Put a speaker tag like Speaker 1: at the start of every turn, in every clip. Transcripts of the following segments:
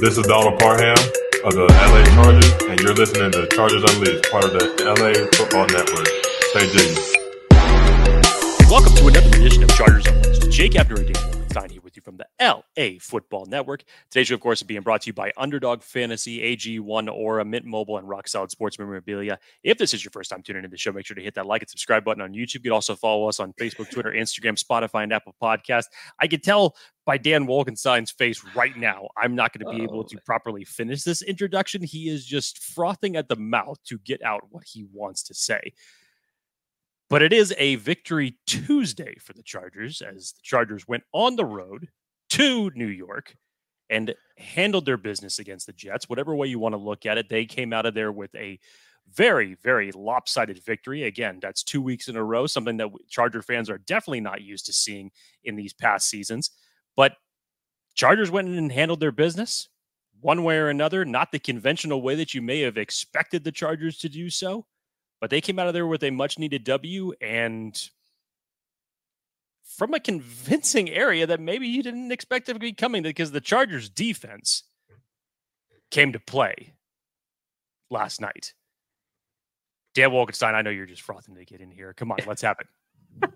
Speaker 1: This is Donald Parham of the LA Chargers, and you're listening to Chargers Unleashed, part of the LA Football Network. Stay Jiggy.
Speaker 2: Welcome to another edition of Chargers Unleashed. Jake Hefner and Dan Wolkenstein here with you from the LA Football Network. Today's show, of course, is being brought to you by Underdog Fantasy, AG1, Aura, Mint Mobile, and Rock Solid Sports Memorabilia. If this is your first time tuning into the show, make sure to hit that like and subscribe button on YouTube. You can also follow us on Facebook, Twitter, Instagram, Spotify, and Apple Podcast. I can tell by Dan Wolkenstein's face right now, I'm not going to be able oh, to properly finish this introduction. He is just frothing at the mouth to get out what he wants to say. But it is a victory Tuesday for the Chargers as the Chargers went on the road to New York and handled their business against the Jets. Whatever way you want to look at it, they came out of there with a very, very lopsided victory. Again, that's two weeks in a row, something that Charger fans are definitely not used to seeing in these past seasons. But Chargers went in and handled their business one way or another, not the conventional way that you may have expected the Chargers to do so but they came out of there with a much needed W and from a convincing area that maybe you didn't expect to be coming because the Chargers defense came to play last night. Dan Wolkenstein, I know you're just frothing to get in here. Come on, let's have it.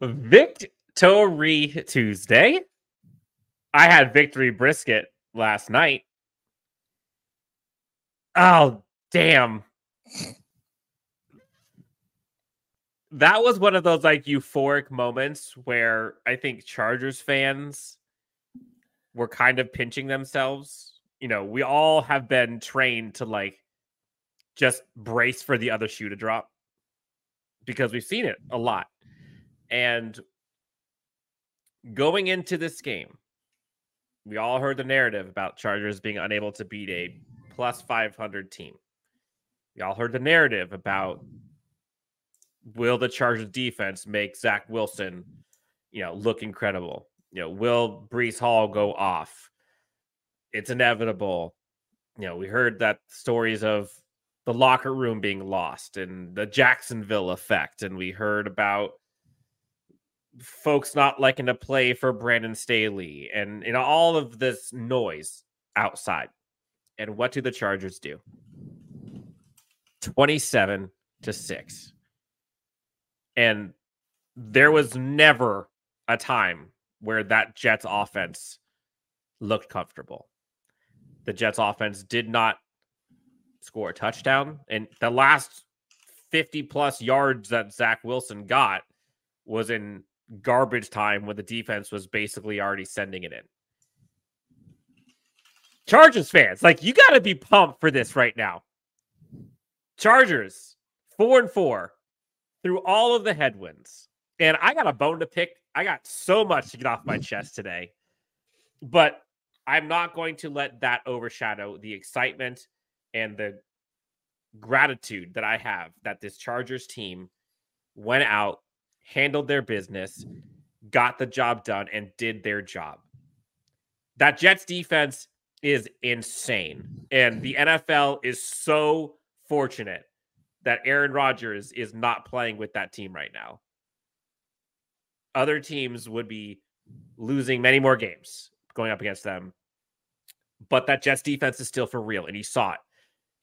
Speaker 3: Victory Tuesday. I had victory brisket last night. Oh, damn. that was one of those like euphoric moments where I think Chargers fans were kind of pinching themselves. You know, we all have been trained to like just brace for the other shoe to drop because we've seen it a lot. And going into this game, we all heard the narrative about Chargers being unable to beat a plus 500 team. We all heard the narrative about will the Chargers defense make Zach Wilson, you know, look incredible? You know, will Breece Hall go off? It's inevitable. You know, we heard that stories of the locker room being lost and the Jacksonville effect, and we heard about folks not liking to play for Brandon Staley and know all of this noise outside. And what do the Chargers do? 27 to 6. And there was never a time where that Jets offense looked comfortable. The Jets offense did not score a touchdown. And the last 50 plus yards that Zach Wilson got was in garbage time when the defense was basically already sending it in. Chargers fans, like you got to be pumped for this right now. Chargers, four and four, through all of the headwinds. And I got a bone to pick. I got so much to get off my chest today. But I'm not going to let that overshadow the excitement and the gratitude that I have that this Chargers team went out, handled their business, got the job done, and did their job. That Jets defense is insane. And the NFL is so fortunate that Aaron Rodgers is not playing with that team right now. Other teams would be losing many more games going up against them. But that Jets defense is still for real, and he saw it.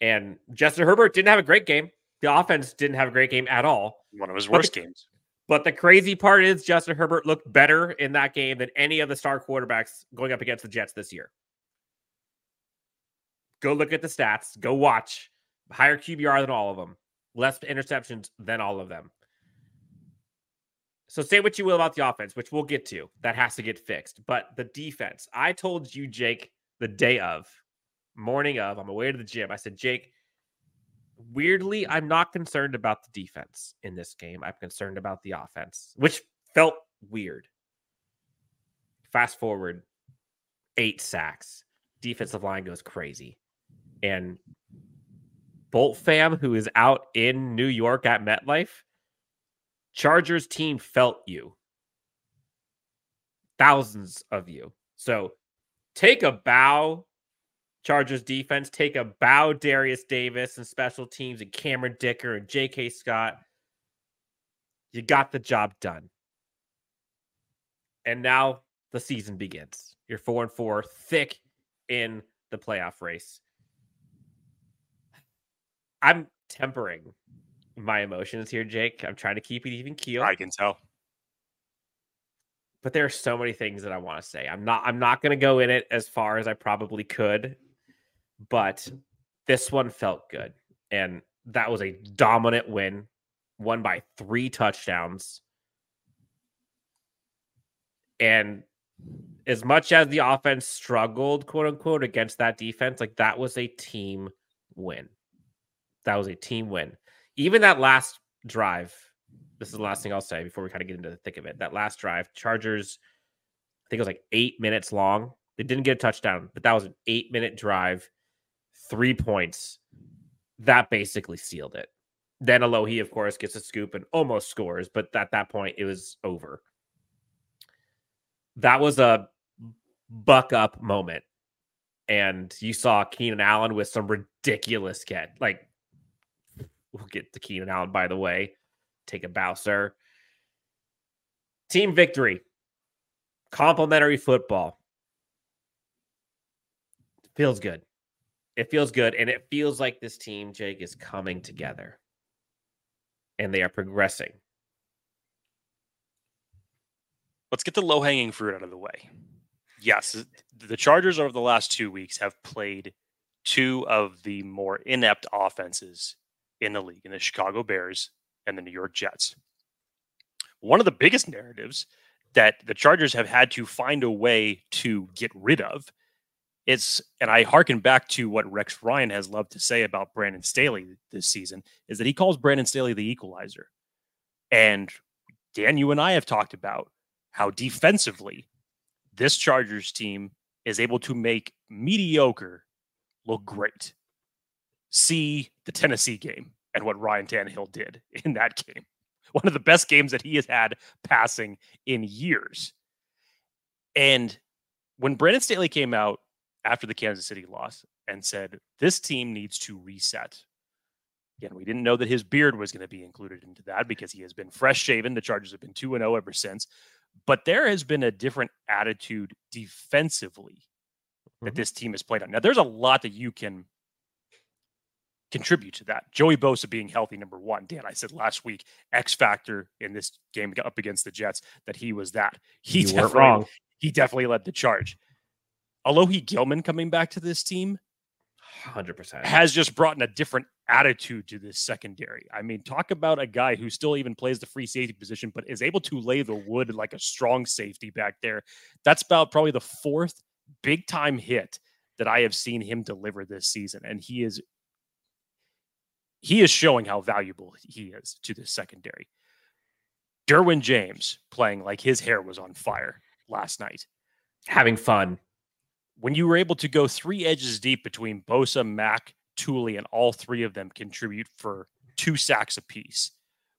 Speaker 3: And Justin Herbert didn't have a great game. The offense didn't have a great game at all.
Speaker 2: One of his worst
Speaker 3: the,
Speaker 2: games.
Speaker 3: But the crazy part is Justin Herbert looked better in that game than any of the star quarterbacks going up against the Jets this year. Go look at the stats. Go watch. Higher QBR than all of them less interceptions than all of them. So say what you will about the offense, which we'll get to. That has to get fixed. But the defense, I told you, Jake, the day of, morning of, on my way to the gym. I said, Jake, weirdly, I'm not concerned about the defense in this game. I'm concerned about the offense, which felt weird. Fast forward, eight sacks. Defensive line goes crazy. And Bolt fam who is out in New York at MetLife, Chargers team felt you. Thousands of you. So take a bow, Chargers defense. Take a bow, Derius Davis and special teams and Cameron Dicker and J.K. Scott. You got the job done. And now the season begins. You're four and four, thick in the playoff race. I'm tempering my emotions here, Jake. I'm trying to keep it even keel.
Speaker 2: I can tell.
Speaker 3: But there are so many things that I want to say. I'm not I'm not going to go in it as far as I probably could, but this one felt good. And that was a dominant win, won by 3 touchdowns. And as much as the offense struggled, quote unquote, against that defense, like that was a team win. That was a team win. Even that last drive, this is the last thing I'll say before we kind of get into the thick of it. That last drive, Chargers, I think it was like eight minutes long. They didn't get a touchdown, but that was an eight minute drive, three points. That basically sealed it. Then Alohi, of course, gets a scoop and almost scores, but at that point, it was over. That was a buck up moment. And you saw Keenan Allen with some ridiculous get. Like, we'll get to Keenan Allen, by the way. Take a bow, sir. Team victory. Complimentary football. Feels good. It feels good. And it feels like this team, Jake, is coming together. And they are progressing.
Speaker 2: Let's get the low hanging fruit out of the way yes, the Chargers over the last two weeks have played two of the more inept offenses in the league in the Chicago Bears and the New York Jets. One of the biggest narratives that the Chargers have had to find a way to get rid of is, and I harken back to what Rex Ryan has loved to say about Brandon Staley this season, is that he calls Brandon Staley the equalizer. And Dan, you and I have talked about how defensively this Chargers team is able to make mediocre look great. See the Tennessee game and what Ryan Tannehill did in that game. One of the best games that he has had passing in years. And when Brandon Staley came out after the Kansas City loss and said, This team needs to reset. Again, we didn't know that his beard was going to be included into that because he has been fresh shaven. The Chargers have been 2 0 ever since. But there has been a different attitude defensively that mm-hmm. this team has played on. Now, there's a lot that you can contribute to that. Joey Bosa being healthy, number one. Dan, I said last week, X factor in this game up against the Jets that he was that. He
Speaker 3: you definitely, wrong.
Speaker 2: He definitely led the charge. Alohi Gilman coming back to this team,
Speaker 3: hundred percent
Speaker 2: has just brought in a different attitude to this secondary. I mean, talk about a guy who still even plays the free safety position, but is able to lay the wood like a strong safety back there. That's about probably the fourth big time hit that I have seen him deliver this season. And he is he is showing how valuable he is to this secondary. Derwin James playing like his hair was on fire last night.
Speaker 3: Having fun.
Speaker 2: When you were able to go three edges deep between Bosa, Mack, Tuli, and all three of them contribute for two sacks apiece.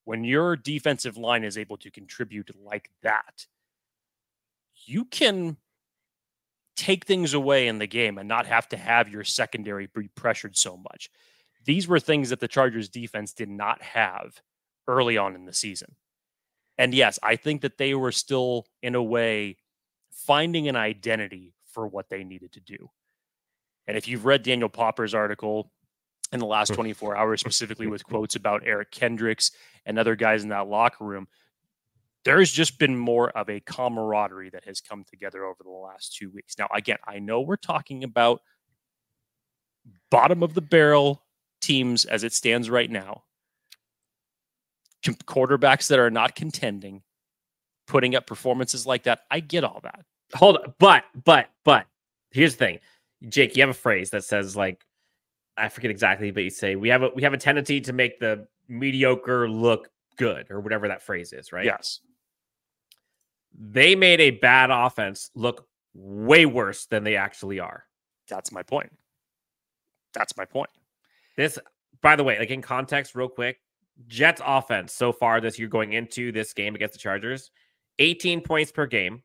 Speaker 2: When your defensive line is able to contribute like that, you can take things away in the game and not have to have your secondary be pressured so much. These were things that the Chargers defense did not have early on in the season. And yes, I think that they were still, in a way, finding an identity for what they needed to do. And if you've read Daniel Popper's article in the last 24 hours, specifically with quotes about Eric Kendricks and other guys in that locker room, there's just been more of a camaraderie that has come together over the last two weeks. Now, again, I know we're talking about bottom of the barrel teams as it stands right now, quarterbacks that are not contending, putting up performances like that. I get all that.
Speaker 3: Hold on, but but but here's the thing. Jake, you have a phrase that says like I forget exactly, but you say we have a we have a tendency to make the mediocre look good or whatever that phrase is, right?
Speaker 2: Yes.
Speaker 3: They made a bad offense look way worse than they actually are.
Speaker 2: That's my point. That's my point.
Speaker 3: This, by the way, like in context, real quick, Jets offense so far this year going into this game against the Chargers, 18 points per game,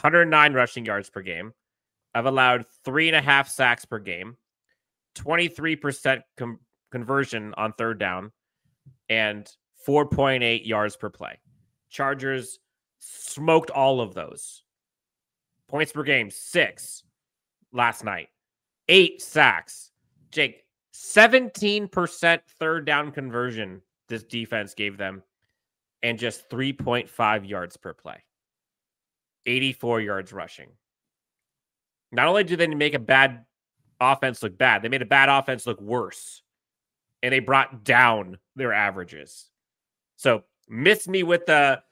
Speaker 3: 109 rushing yards per game, I've allowed three and a half sacks per game, 23% com- conversion on third down, and 4.8 yards per play. Chargers smoked all of those. Points per game, six. last night. Eight sacks. Jake, 17% third down conversion this defense gave them, and just 3.5 yards per play. 84 yards rushing. Not only did they make a bad offense look bad, they made a bad offense look worse. And they brought down their averages. So miss me with the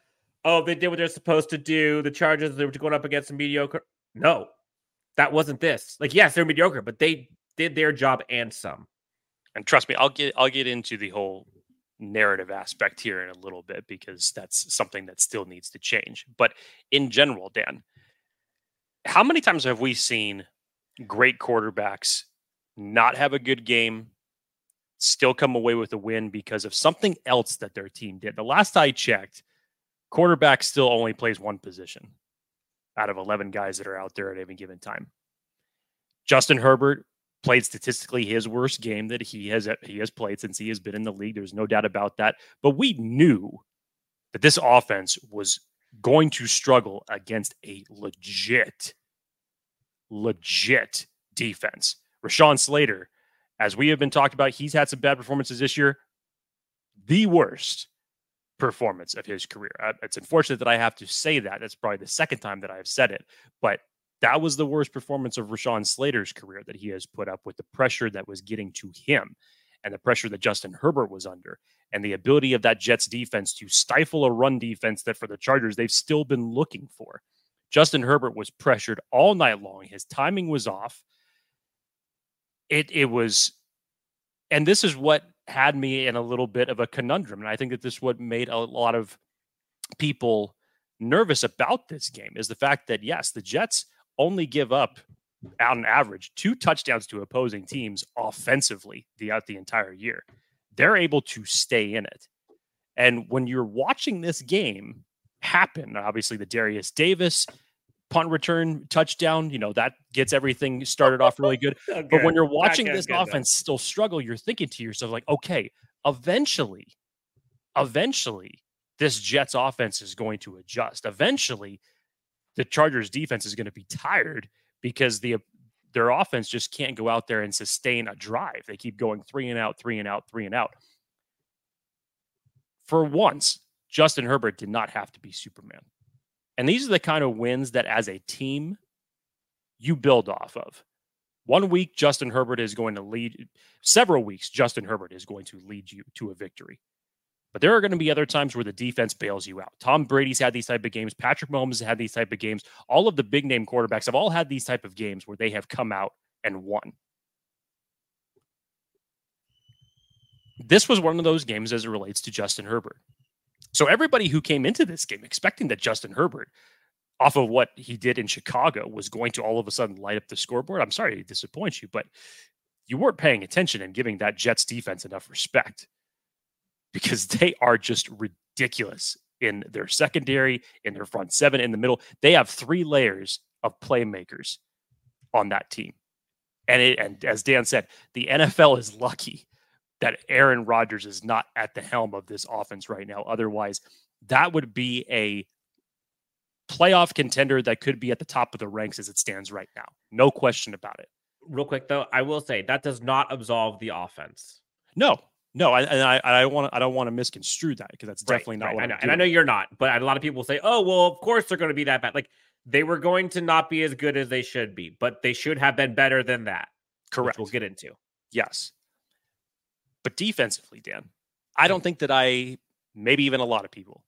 Speaker 3: oh, they did what they're supposed to do. The Chargers they were going up against a mediocre. No, that wasn't this. Like, yes, they're mediocre, but they did their job and some.
Speaker 2: And trust me, I'll get I'll get into the whole narrative aspect here in a little bit because that's something that still needs to change. But in general, Dan, how many times have we seen great quarterbacks not have a good game, still come away with a win because of something else that their team did? The last I checked, quarterback still only plays one position out of 11 guys that are out there at any given time. Justin Herbert played statistically his worst game that he has he has played since he has been in the league. There's no doubt about that. But we knew that this offense was going to struggle against a legit, legit defense. Rashawn Slater, as we have been talking about, he's had some bad performances this year. The worst performance of his career. Uh, it's unfortunate that I have to say that. That's probably the second time that I've said it, but that was the worst performance of Rashawn Slater's career that he has put up with the pressure that was getting to him and the pressure that Justin Herbert was under and the ability of that Jets defense to stifle a run defense that for the Chargers they've still been looking for. Justin Herbert was pressured all night long. His timing was off. It it was and this is what had me in a little bit of a conundrum and I think that this what made a lot of people nervous about this game is the fact that yes, the Jets only give up on average two touchdowns to opposing teams offensively throughout the entire year. They're able to stay in it. And when you're watching this game happen, obviously the Derius Davis punt return touchdown, you know, that gets everything started off really good. good. But when you're watching this offense though. still struggle, you're thinking to yourself, like, okay, eventually, eventually, this Jets offense is going to adjust. Eventually, the Chargers defense is going to be tired because the their offense just can't go out there and sustain a drive. They keep going three and out, three and out, three and out. For once, Justin Herbert did not have to be Superman. And these are the kind of wins that as a team you build off of. One week, Justin Herbert is going to lead, several weeks, Justin Herbert is going to lead you to a victory. But there are going to be other times where the defense bails you out. Tom Brady's had these type of games. Patrick Mahomes has had these type of games. All of the big name quarterbacks have all had these type of games where they have come out and won. This was one of those games as it relates to Justin Herbert. So everybody who came into this game expecting that Justin Herbert, off of what he did in Chicago, was going to all of a sudden light up the scoreboard. I'm sorry to disappoint you, but you weren't paying attention and giving that Jets defense enough respect because they are just ridiculous in their secondary, in their front seven, in the middle. They have three layers of playmakers on that team. And it, and as Dan said, the NFL is lucky that Aaron Rodgers is not at the helm of this offense right now. Otherwise, that would be a playoff contender that could be at the top of the ranks as it stands right now. No question about it.
Speaker 3: Real quick though, I will say that does not absolve the offense.
Speaker 2: No, no, I, and I, I don't want to. I don't want to misconstrue that because that's definitely right, not right. what
Speaker 3: I know. And I know you're not, but a lot of people say, "Oh, well, of course they're going to be that bad." Like they were going to not be as good as they should be, but they should have been better than that.
Speaker 2: Correct.
Speaker 3: We'll get into.
Speaker 2: Yes, but defensively, Dan, I hmm. don't think that I, maybe even a lot of people,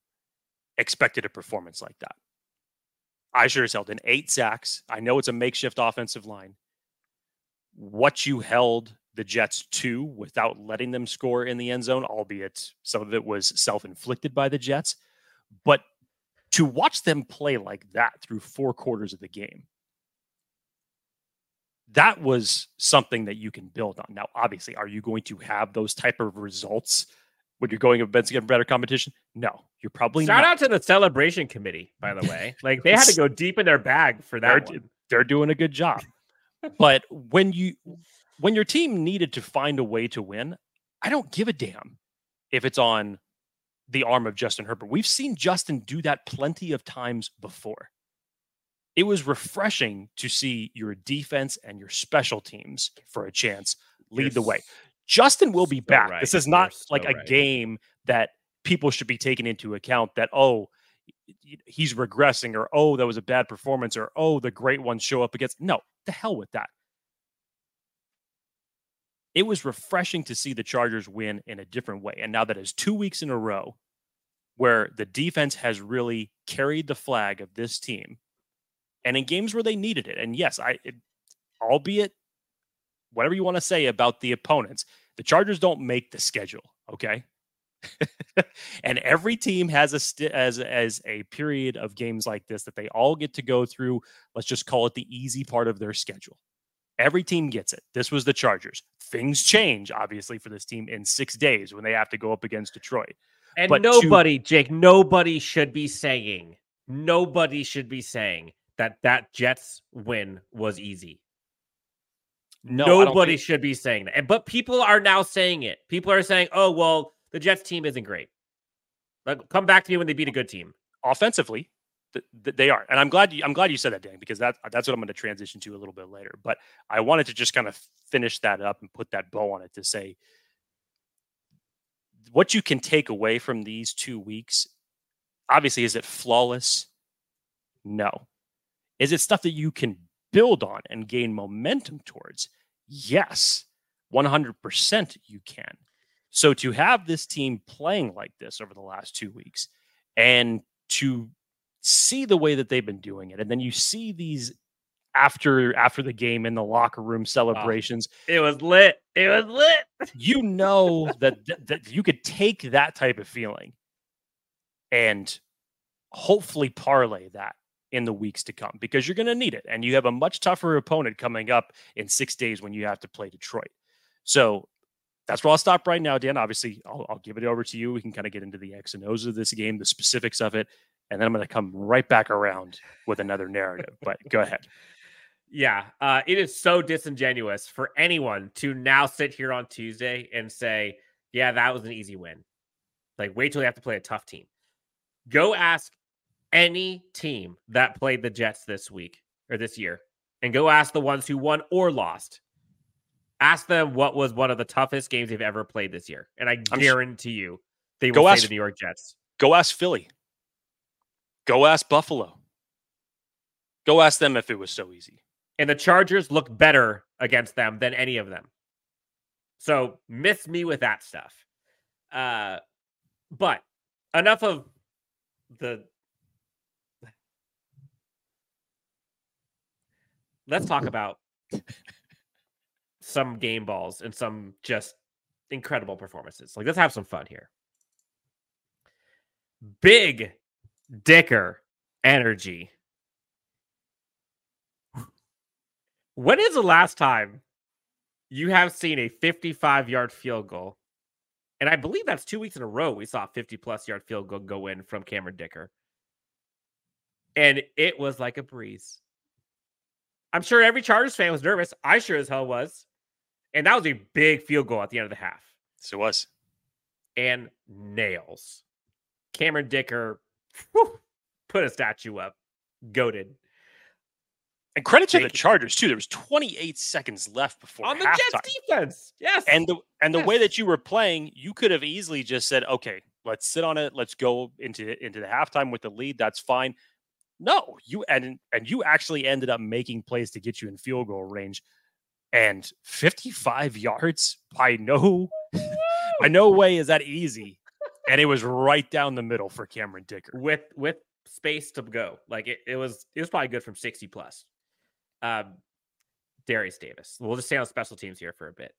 Speaker 2: expected a performance like that. I sure as hell did eight sacks. I know it's a makeshift offensive line. What you held the Jets two without letting them score in the end zone, albeit some of it was self inflicted by the Jets. But to watch them play like that through four quarters of the game, that was something that you can build on. Now, obviously, are you going to have those type of results when you're going against a better competition? No, you're probably
Speaker 3: shout
Speaker 2: not.
Speaker 3: out to the celebration committee, by the way. Like they had to go deep in their bag for that.
Speaker 2: They're, they're doing a good job. but when you when your team needed to find a way to win, I don't give a damn if it's on the arm of Justin Herbert. We've seen Justin do that plenty of times before. it was refreshing to see your defense and your special teams for a chance lead
Speaker 3: You're
Speaker 2: the way. Justin will be back.
Speaker 3: right.
Speaker 2: This is
Speaker 3: You're
Speaker 2: not like a
Speaker 3: right.
Speaker 2: game that people should be taking into account that, oh, he's regressing or, oh, that was a bad performance or, oh, the great ones show up against. No, the hell with that. It was refreshing to see the Chargers win in a different way. And now that is two weeks in a row where the defense has really carried the flag of this team and in games where they needed it. And yes, I, it, albeit whatever you want to say about the opponents, the Chargers don't make the schedule. Okay. and every team has a st- as as a period of games like this that they all get to go through. Let's just call it the easy part of their schedule. Every team gets it. This was the Chargers. Things change, obviously, for this team in six days when they have to go up against Detroit.
Speaker 3: And
Speaker 2: But to-
Speaker 3: nobody, Jake, nobody should be saying, nobody should be saying that that Jets win was easy.
Speaker 2: No,
Speaker 3: nobody
Speaker 2: think-
Speaker 3: should be saying that. And- But people are now saying it. People are saying, "Oh, well, the Jets team isn't great." Like, come back to me when they beat a good team.
Speaker 2: offensively th- th- they are. And i'm glad you i'm glad you said that dan because that, that's what i'm going to transition to a little bit later. But i wanted to just kind of finish that up and put that bow on it to say what you can take away from these two weeks obviously is it flawless? No. Is it stuff that you can build on and gain momentum towards? Yes 100% you can. So to have this team playing like this over the last two weeks and to see the way that they've been doing it and then you see these after after the game in the locker room ah, celebrations
Speaker 3: It was lit. It was lit.
Speaker 2: you know that, that that you could take that type of feeling and hopefully parlay that in the weeks to come because you're going to need it and you have a much tougher opponent coming up in 6 days when you have to play Detroit. So that's where I'll stop right now, Dan. Obviously, I'll, I'll give it over to you. We can kind of get into the X and O's of this game, the specifics of it, and then I'm going to come right back around with another narrative. But go ahead.
Speaker 3: Yeah, uh, it is so disingenuous for anyone to now sit here on Tuesday and say, "Yeah, that was an easy win." Like, wait till you have to play a tough team. Go ask any team that played the Jets this week or this year, and go ask the ones who won or lost. Ask them what was one of the toughest games they've ever played this year, and I
Speaker 2: I'm sh-
Speaker 3: guarantee you they
Speaker 2: Go
Speaker 3: will
Speaker 2: ask-
Speaker 3: say the New York Jets.
Speaker 2: Go ask Philly. Go ask Buffalo. Go ask them if it was so easy.
Speaker 3: and the Chargers look better against them than any of them. So miss me with that stuff. Uh, but enough of the. Let's talk about some game balls and some just incredible performances. Like, let's have some fun here. Big Dicker energy. When is the last time you have seen a 55 yard field goal? And I believe that's two weeks in a row we saw a 50 plus yard field goal go in from Cameron Dicker. And it was like a breeze. I'm sure every Chargers fan was nervous. I sure as hell was. And that was a big field goal at the end of the half.
Speaker 2: So it was.
Speaker 3: And nails. Cameron Dicker whew, put a statue up. Goaded.
Speaker 2: And credit to the Chargers too. There was 28 seconds left before
Speaker 3: On the
Speaker 2: halftime.
Speaker 3: Jets defense. Yes.
Speaker 2: and the and the way that you were playing, you could have easily just said, "Okay, let's sit on it. Let's go into into the halftime with the lead. That's fine." No, you and and you actually ended up making plays to get you in field goal range, and 55 yards by no by no way is that easy. And it was right down the middle for Cameron Dicker.
Speaker 3: with with space to go. Like it, it was it was probably good from 60 plus. Um Derius Davis. We'll just stay on special teams here for a bit.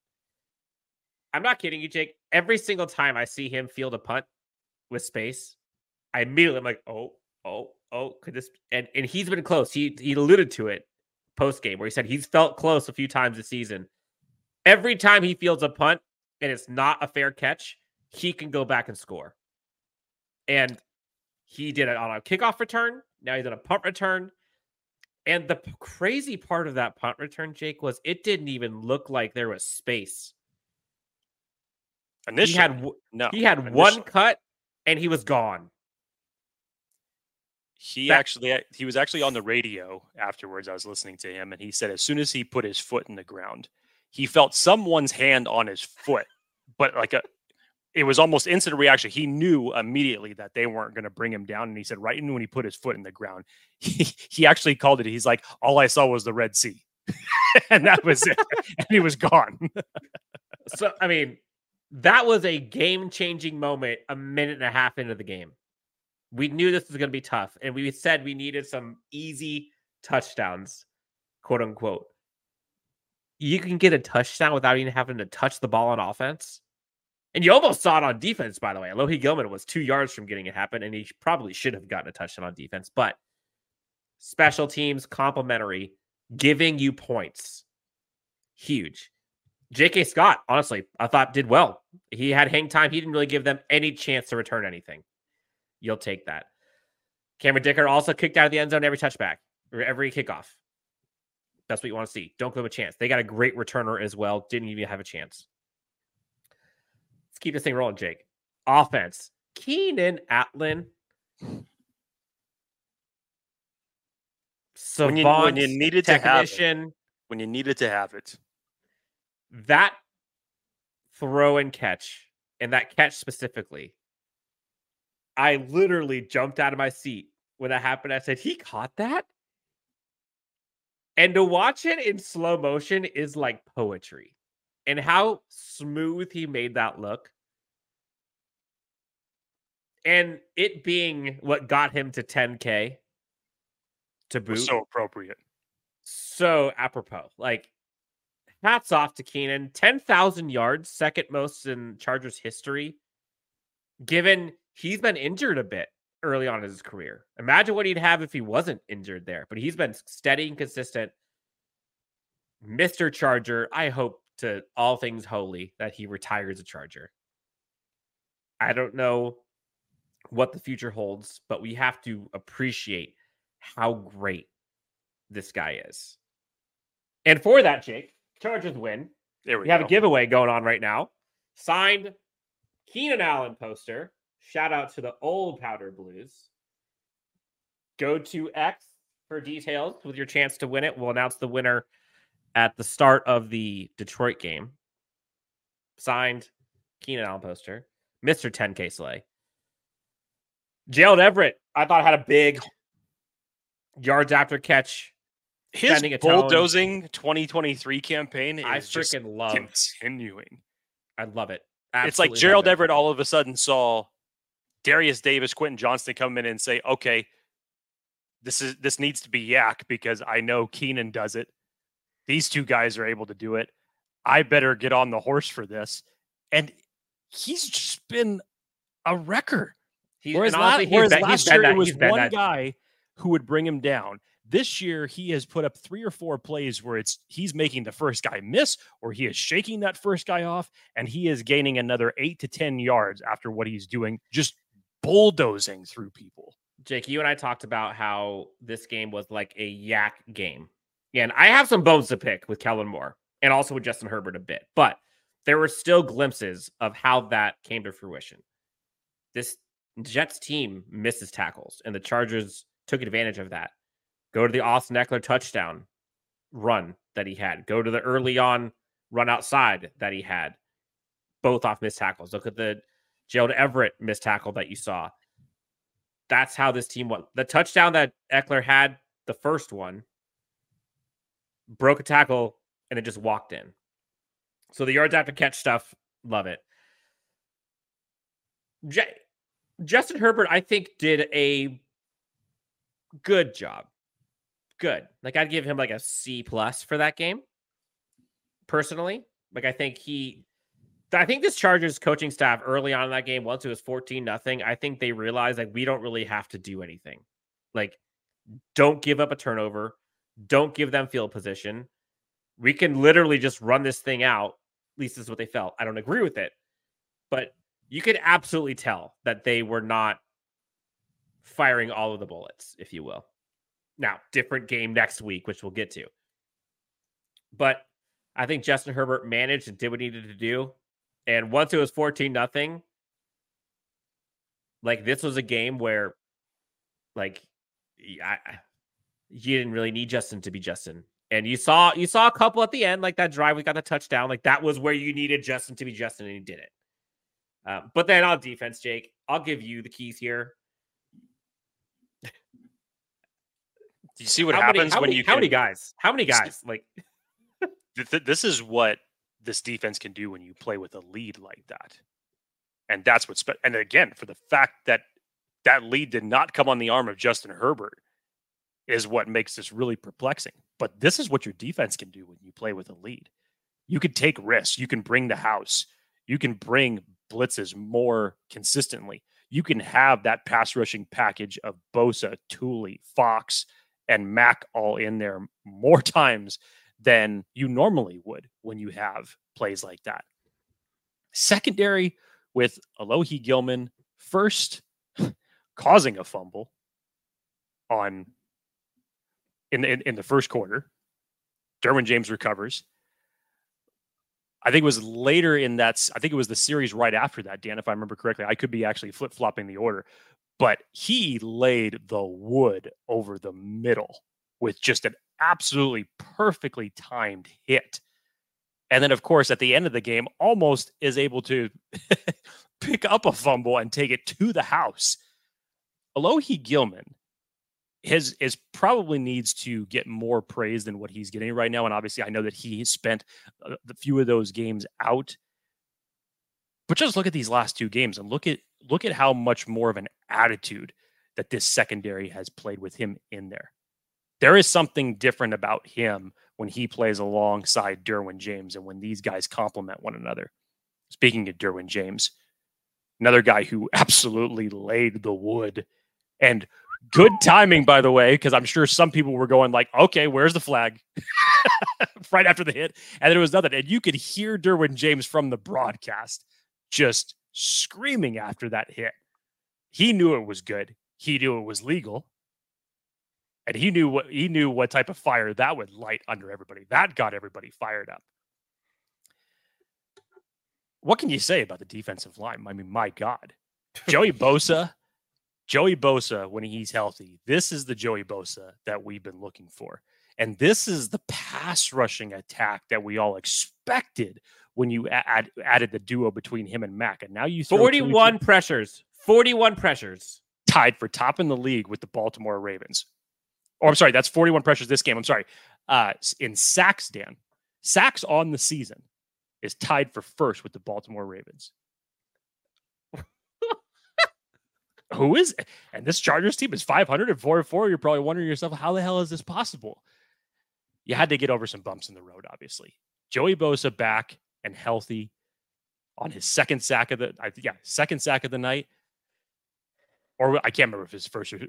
Speaker 3: I'm not kidding you, Jake. Every single time I see him field a punt with space, I immediately am like, oh, oh, oh, could this and and he's been close. He he alluded to it post game where he said he's felt close a few times this season. Every time he fields a punt and it's not a fair catch, he can go back and score. And he did it on a kickoff return. Now he's on a punt return. And the crazy part of that punt return, Jake, was it didn't even look like there was space.
Speaker 2: Initially,
Speaker 3: he had
Speaker 2: no,
Speaker 3: he had one cut and he was gone.
Speaker 2: He
Speaker 3: That-
Speaker 2: actually uh, he was actually on the radio afterwards. I was listening to him, and he said as soon as he put his foot in the ground, he felt someone's hand on his foot, but like a it was almost instant reaction. He knew immediately that they weren't going to bring him down, and he said right when he put his foot in the ground, he he actually called it. He's like, all I saw was the Red Sea, and that was it, and he was gone.
Speaker 3: So I mean, that was a game-changing moment a minute and a half into the game. We knew this was going to be tough, and we said we needed some easy touchdowns, quote unquote. You can get a touchdown without even having to touch the ball on offense. And you almost saw it on defense, by the way. Alohi Gilman was two yards from getting it happen, and he probably should have gotten a touchdown on defense. But special teams, complimentary, giving you points, huge. J.K. Scott, honestly, I thought did well. He had hang time. He didn't really give them any chance to return anything. You'll take that. Cameron Dicker also kicked out of the end zone every touchback or every kickoff. That's what you want to see. Don't give them a chance. They got a great returner as well. Didn't even have a chance. Let's keep this thing rolling, Jake. Offense. Keenan Allen.
Speaker 2: when, you, when you needed to have it, when you needed to have it,
Speaker 3: that throw and catch, and that catch specifically, I literally jumped out of my seat when that happened. I said, He caught that? And to watch it in slow motion is like poetry. And how smooth he made that look. And it being what got him to 10K to boot
Speaker 2: so appropriate.
Speaker 3: so apropos. Like, hats off to Keenan. 10,000 yards, second most in Chargers history, given he's been injured a bit early on in his career. Imagine what he'd have if he wasn't injured there, but he's been steady and consistent. Mr. Charger, I hope to all things holy that he retires a Charger. I don't know what the future holds, but we have to appreciate how great this guy is. And for that, Jake, Chargers win.
Speaker 2: There we,
Speaker 3: We have a giveaway going on right now. Signed Keenan Allen poster. Shout out to the old Powder Blues. Go to X for details with your chance to win it. We'll announce the winner at the start of the Detroit game. Signed Keenan Allen poster. Mr. 10K Slay. Gerald Everett, I thought had a big yards after catch.
Speaker 2: His
Speaker 3: a tone.
Speaker 2: bulldozing 2023 campaign is
Speaker 3: I freaking love.
Speaker 2: continuing.
Speaker 3: I love it.
Speaker 2: it's like Gerald
Speaker 3: it.
Speaker 2: Everett all of a sudden saw Derius Davis, Quentin Johnston come in and say, "Okay, this is this needs to be YAC because I know Keenan does it. These two guys are able to do it. I better get on the horse for this." And he's just been a wrecker.
Speaker 3: He's,
Speaker 2: Whereas, la-
Speaker 3: honestly, he's
Speaker 2: whereas
Speaker 3: been-
Speaker 2: last year
Speaker 3: that-
Speaker 2: it was
Speaker 3: he's
Speaker 2: one
Speaker 3: that-
Speaker 2: guy who would bring him down. This year he has put up three or four plays where it's he's making the first guy miss or he is shaking that first guy off and he is gaining another eight to ten yards after what he's doing, just bulldozing through people.
Speaker 3: Jake, you and I talked about how this game was like a YAC game. And I have some bones to pick with Kellen Moore and also with Justin Herbert a bit, but there were still glimpses of how that came to fruition. This Jets team misses tackles, and the Chargers took advantage of that. Go to the Austin Ekeler touchdown run that he had. Go to the early on run outside that he had, both off missed tackles. Look at the Gerald Everett missed tackle that you saw that's how this team went. The touchdown that Ekeler had, the first one, broke a tackle and it just walked in. So the yards after catch stuff, love it. J- Justin Herbert, I think, did a good job. Good. Like I'd give him like a C plus for that game. Personally, like I think he I think this Chargers coaching staff early on in that game, once it was 14 nothing, I think they realized like we don't really have to do anything. Like, don't give up a turnover, don't give them field position. We can literally just run this thing out. At least this is what they felt. I don't agree with it, but you could absolutely tell that they were not firing all of the bullets, if you will. Now, different game next week, which we'll get to. But I think Justin Herbert managed and did what he needed to do. And once it was 14 nothing, like this was a game where like I, you didn't really need Justin to be Justin. And you saw you saw a couple at the end, like that drive we got the touchdown. Like that was where you needed Justin to be Justin, and he did it. Uh, but then on defense, Jake, I'll give you the keys here.
Speaker 2: Do you see what
Speaker 3: how
Speaker 2: happens
Speaker 3: many, how
Speaker 2: when
Speaker 3: many,
Speaker 2: you
Speaker 3: how
Speaker 2: can,
Speaker 3: many guys? How many guys? Like
Speaker 2: th- th- this is what this defense can do when you play with a lead like that. And that's what's spe- and again for the fact that that lead did not come on the arm of Justin Herbert is what makes this really perplexing. But this is what your defense can do when you play with a lead. You can take risks, you can bring the house, you can bring blitzes more consistently. You can have that pass rushing package of Bosa, Tuli, Fox, and Mack all in there more times than you normally would when you have plays like that. Secondary with Alohi Gilman first causing a fumble on in, in in the first quarter. Derwin James recovers. I think it was later in that. I think it was the series right after that, Dan, if I remember correctly. I could be actually flip flopping the order, but he laid the wood over the middle with just an absolutely perfectly timed hit. And then, of course, at the end of the game, almost is able to pick up a fumble and take it to the house. Alohi Gilman his is probably needs to get more praise than what he's getting right now. And obviously, I know that he spent uh, a, a few of those games out. But just look at these last two games and look at look at how much more of an attitude that this secondary has played with him in there. There is something different about him when he plays alongside Derwin James and when these guys complement one another. Speaking of Derwin James, another guy who absolutely laid the wood and good timing by the way because i'm sure some people were going like okay where's the flag? Right after the hit and there was nothing and you could hear derwin james from the broadcast just screaming after that hit. He knew it was good. He knew it was legal. And he knew what he knew what type of fire that would light under everybody. That got everybody fired up. What can you say about the defensive line? I mean my god. Joey bosa Joey Bosa, when he's healthy, this is the Joey Bosa that we've been looking for. And this is the pass rushing attack that we all expected when you add, added the duo between him and Mack. And now you
Speaker 3: 41 pressures, 41 pressures.
Speaker 2: Tied for top in the league with the Baltimore Ravens. Or I'm sorry, that's 41 pressures this game. I'm sorry. Uh, in sacks, Dan, sacks on the season is tied for first with the Baltimore Ravens. Who is and this Chargers team is 500 and 4 and 4. You're probably wondering yourself, how the hell is this possible? You had to get over some bumps in the road, obviously. Joey Bosa back and healthy on his second sack of the I yeah, second sack of the night. Or I can't remember if it's first or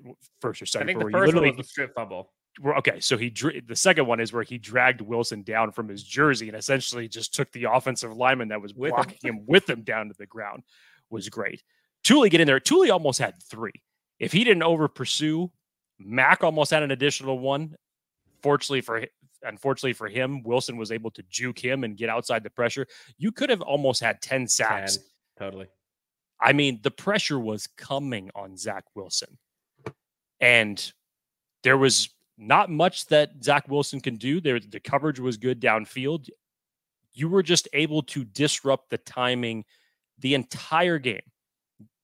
Speaker 2: first or second.
Speaker 3: I think the first one was the strip fumble.
Speaker 2: Okay, so he the second one is where he dragged Wilson down from his jersey and essentially just took the offensive lineman that was with blocking him. him with him down to the ground. Was great. Tuli get in there. Tuli almost had three. If he didn't over pursue, Mack almost had an additional one. Fortunately for unfortunately for him, Wilson was able to juke him and get outside the pressure. You could have almost had 10 sacks. 10,
Speaker 3: totally.
Speaker 2: I mean, the pressure was coming on Zach Wilson. And there was not much that Zach Wilson can do. There, the coverage was good downfield. You were just able to disrupt the timing the entire game.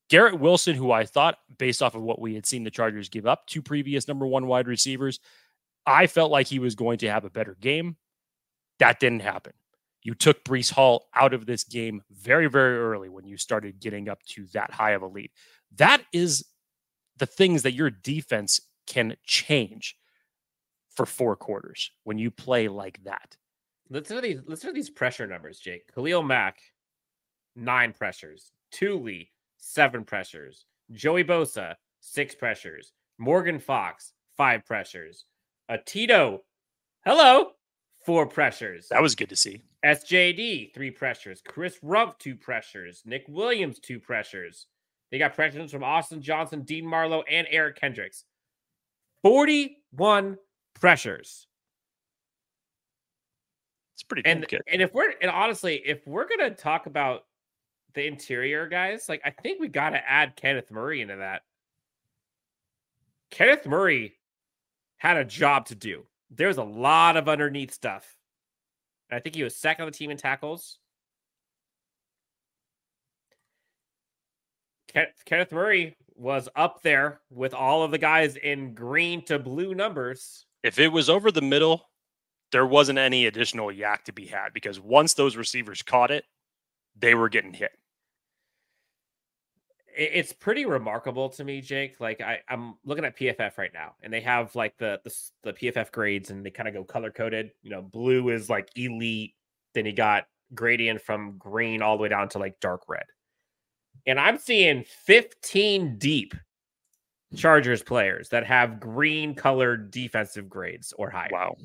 Speaker 2: Garrett Wilson, who I thought, based off of what we had seen the Chargers give up to previous number one wide receivers, I felt like he was going to have a better game. That didn't happen. You took Breece Hall out of this game very, very early when you started getting up to that high of a lead. That is the things that your defense can change for four quarters when you play like that.
Speaker 3: Let's look at these, let's these pressure numbers, Jake. Khalil Mack, nine pressures. Tuli, seven pressures. Joey Bosa, six pressures. Morgan Fox, five pressures. A Tito, hello, four pressures.
Speaker 2: That was good to see.
Speaker 3: SJD, three pressures. Chris Rumph, two pressures. Nick Williams, two pressures. They got pressures from Austin Johnson, Dean Marlowe, and Eric Kendricks. 41 pressures.
Speaker 2: It's pretty
Speaker 3: and,
Speaker 2: good.
Speaker 3: And if we're and honestly, if we're gonna talk about the interior guys, like I think we got to add Kenneth Murray into that. Kenneth Murray had a job to do. There was a lot of underneath stuff. And I think he was second on the team in tackles. Kenneth Murray was up there with all of the guys in green to blue numbers.
Speaker 2: If it was over the middle, there wasn't any additional YAC to be had because once those receivers caught it, they were getting hit.
Speaker 3: It's pretty remarkable to me, Jake. Like I, I'm looking at PFF right now, and they have like the the, the PFF grades, and they kind of go color coded. You know, blue is like elite. Then you got gradient from green all the way down to like dark red. And I'm seeing 15 deep Chargers players that have green colored defensive grades or higher.
Speaker 2: Wow.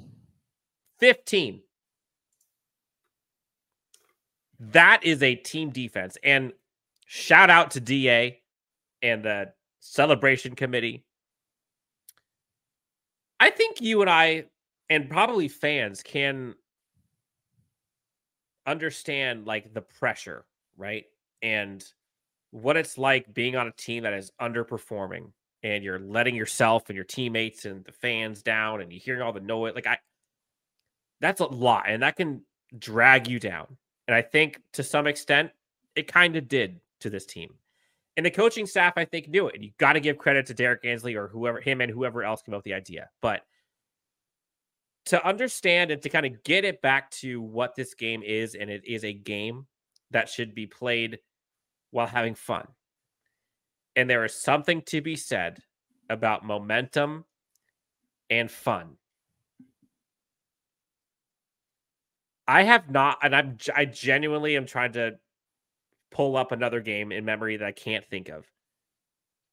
Speaker 3: 15. That is a team defense. And shout out to DA and the celebration committee. I think you and I, and probably fans, can understand like the pressure, right? And what it's like being on a team that is underperforming and you're letting yourself and your teammates and the fans down and you're hearing all the noise. Like I that's a lot and that can drag you down. And I think to some extent it kind of did to this team. And the coaching staff, I think, knew it. And you got to give credit to Derrick Ansley or whoever him and whoever else came up with the idea. But to understand and to kind of get it back to what this game is, and it is a game that should be played while having fun. And there is something to be said about momentum and fun. I have not, and I'm I genuinely am trying to pull up another game in memory that I can't think of.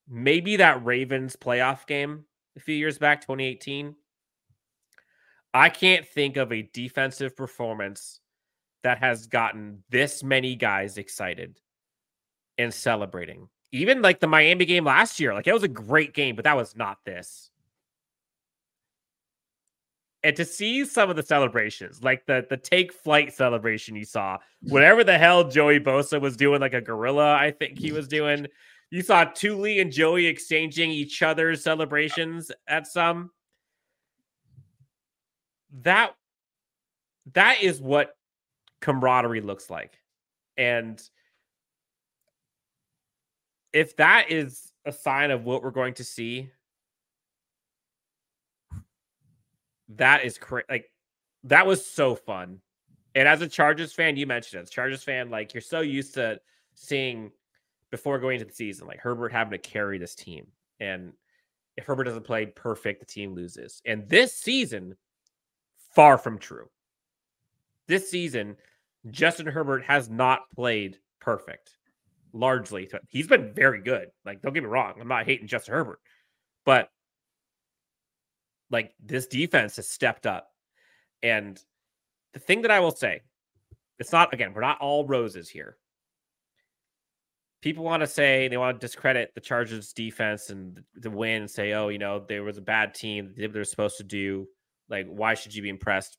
Speaker 3: Maybe that Ravens playoff game a few years back, 2018. I can't think of a defensive performance that has gotten this many guys excited and celebrating. Even like the Miami game last year, like it was a great game, but that was not this. And to see some of the celebrations, like the the take flight celebration you saw, mm-hmm. whatever the hell Joey Bosa was doing, like a gorilla, I think he mm-hmm. was doing. You saw Tuli and Joey exchanging each other's celebrations at some. That that is what camaraderie looks like. And if that is a sign of what we're going to see, that is crazy. Like that was so fun. And as a Chargers fan, you mentioned it. As Chargers fan, like you're so used to seeing before going into the season, like Herbert having to carry this team. And if Herbert doesn't play perfect, the team loses. And this season, far from true. This season, Justin Herbert has not played perfect largely. He's been very good. Like, don't get me wrong, I'm not hating Justin Herbert, but like this defense has stepped up. And the thing that I will say, it's not again, we're not all roses here. People want to say they want to discredit the Chargers defense and the win and say, oh, you know, there was a bad team, they did what they're supposed to do. Like, why should you be impressed?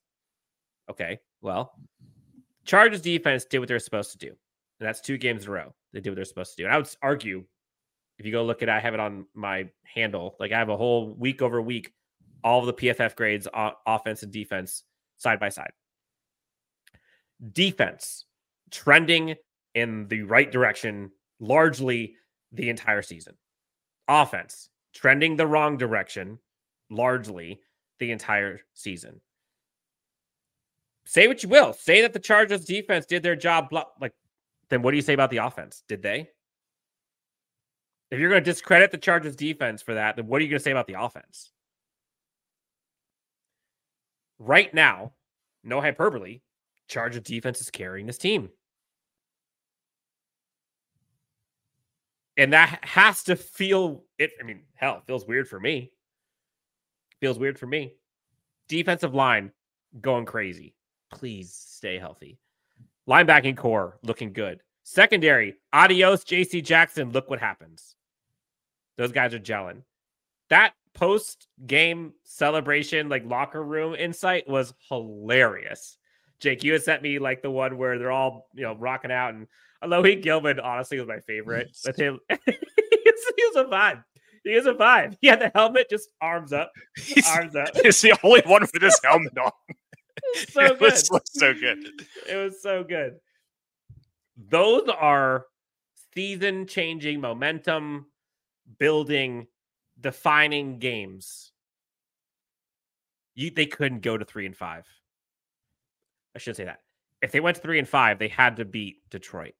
Speaker 3: Okay, well, Chargers defense did what they're supposed to do. And that's two games in a row. They did what they're supposed to do. And I would argue, if you go look at it, I have it on my handle. Like I have a whole week over week, all of the PFF grades, on offense and defense, side by side. Defense trending in the right direction largely the entire season. Offense trending the wrong direction largely the entire season. Say what you will. Say that the Chargers defense did their job like then what do you say about the offense? Did they? If you're going to discredit the Chargers defense for that, then what are you going to say about the offense? Right now, no hyperbole, Chargers defense is carrying this team. And that has to feel it. I mean, hell, it feels weird for me. Feels weird for me. Defensive line going crazy. Please stay healthy. Linebacking core looking good. Secondary, adios, JC Jackson. Look what happens. Those guys are gelling. That post game celebration, like locker room insight, was hilarious. Jake, you had sent me like the one where they're all, you know, rocking out. And Alohi Gilman, honestly, was my favorite with him. he, was, a vibe. he is a five. He had the helmet, just arms up,
Speaker 2: He's,
Speaker 3: arms up.
Speaker 2: he's the only one with his helmet on.
Speaker 3: so
Speaker 2: it
Speaker 3: good.
Speaker 2: was so good.
Speaker 3: It was so good. Those are season changing momentum building defining games. You, they couldn't go to three and five. I shouldn't say that. If they went to three and five, they had to beat Detroit.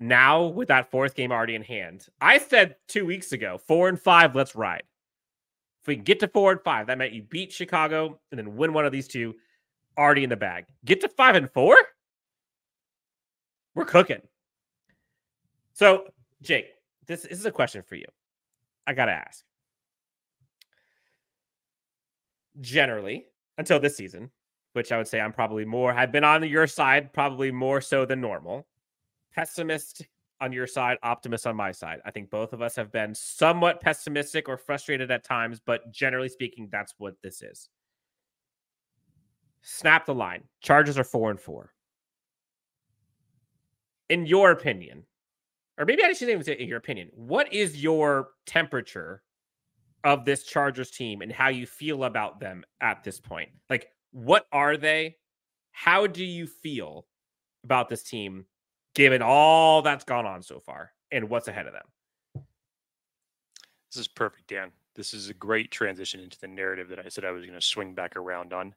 Speaker 3: Now, with that fourth game already in hand, I said two weeks ago, four and five, let's ride. If we get to four and five, that meant you beat Chicago and then win one of these two, already in the bag. Get to five and four, we're cooking. So, Jake, this, this is a question for you. I got to ask. Generally, until this season, which I would say I'm probably more, I've been on your side, probably more so than normal. Pessimist on your side, optimist on my side. I think both of us have been somewhat pessimistic or frustrated at times, but generally speaking, that's what this is. Snap the line. Chargers are four and four. In your opinion, or maybe I shouldn't even say in your opinion, what is your temperature of this Chargers team and how you feel about them at this point? Like, what are they? How do you feel about this team given all that's gone on so far and what's ahead of them?
Speaker 2: This is perfect, Dan. This is a great transition into the narrative that I said I was going to swing back around on.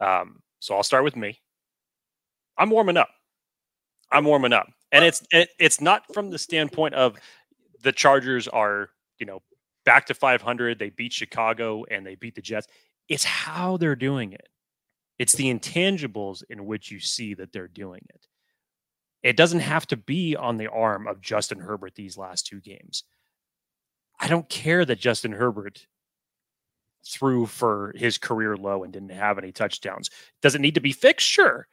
Speaker 2: Um, so I'll start with me. I'm warming up. I'm warming up, and it's it, it's not from the standpoint of the Chargers are you know back to 500. They beat Chicago and they beat the Jets. It's how they're doing it. It's the intangibles in which you see that they're doing it. It doesn't have to be on the arm of Justin Herbert these last two games. I don't care that Justin Herbert threw for his career low and didn't have any touchdowns. Does it need to be fixed? Sure.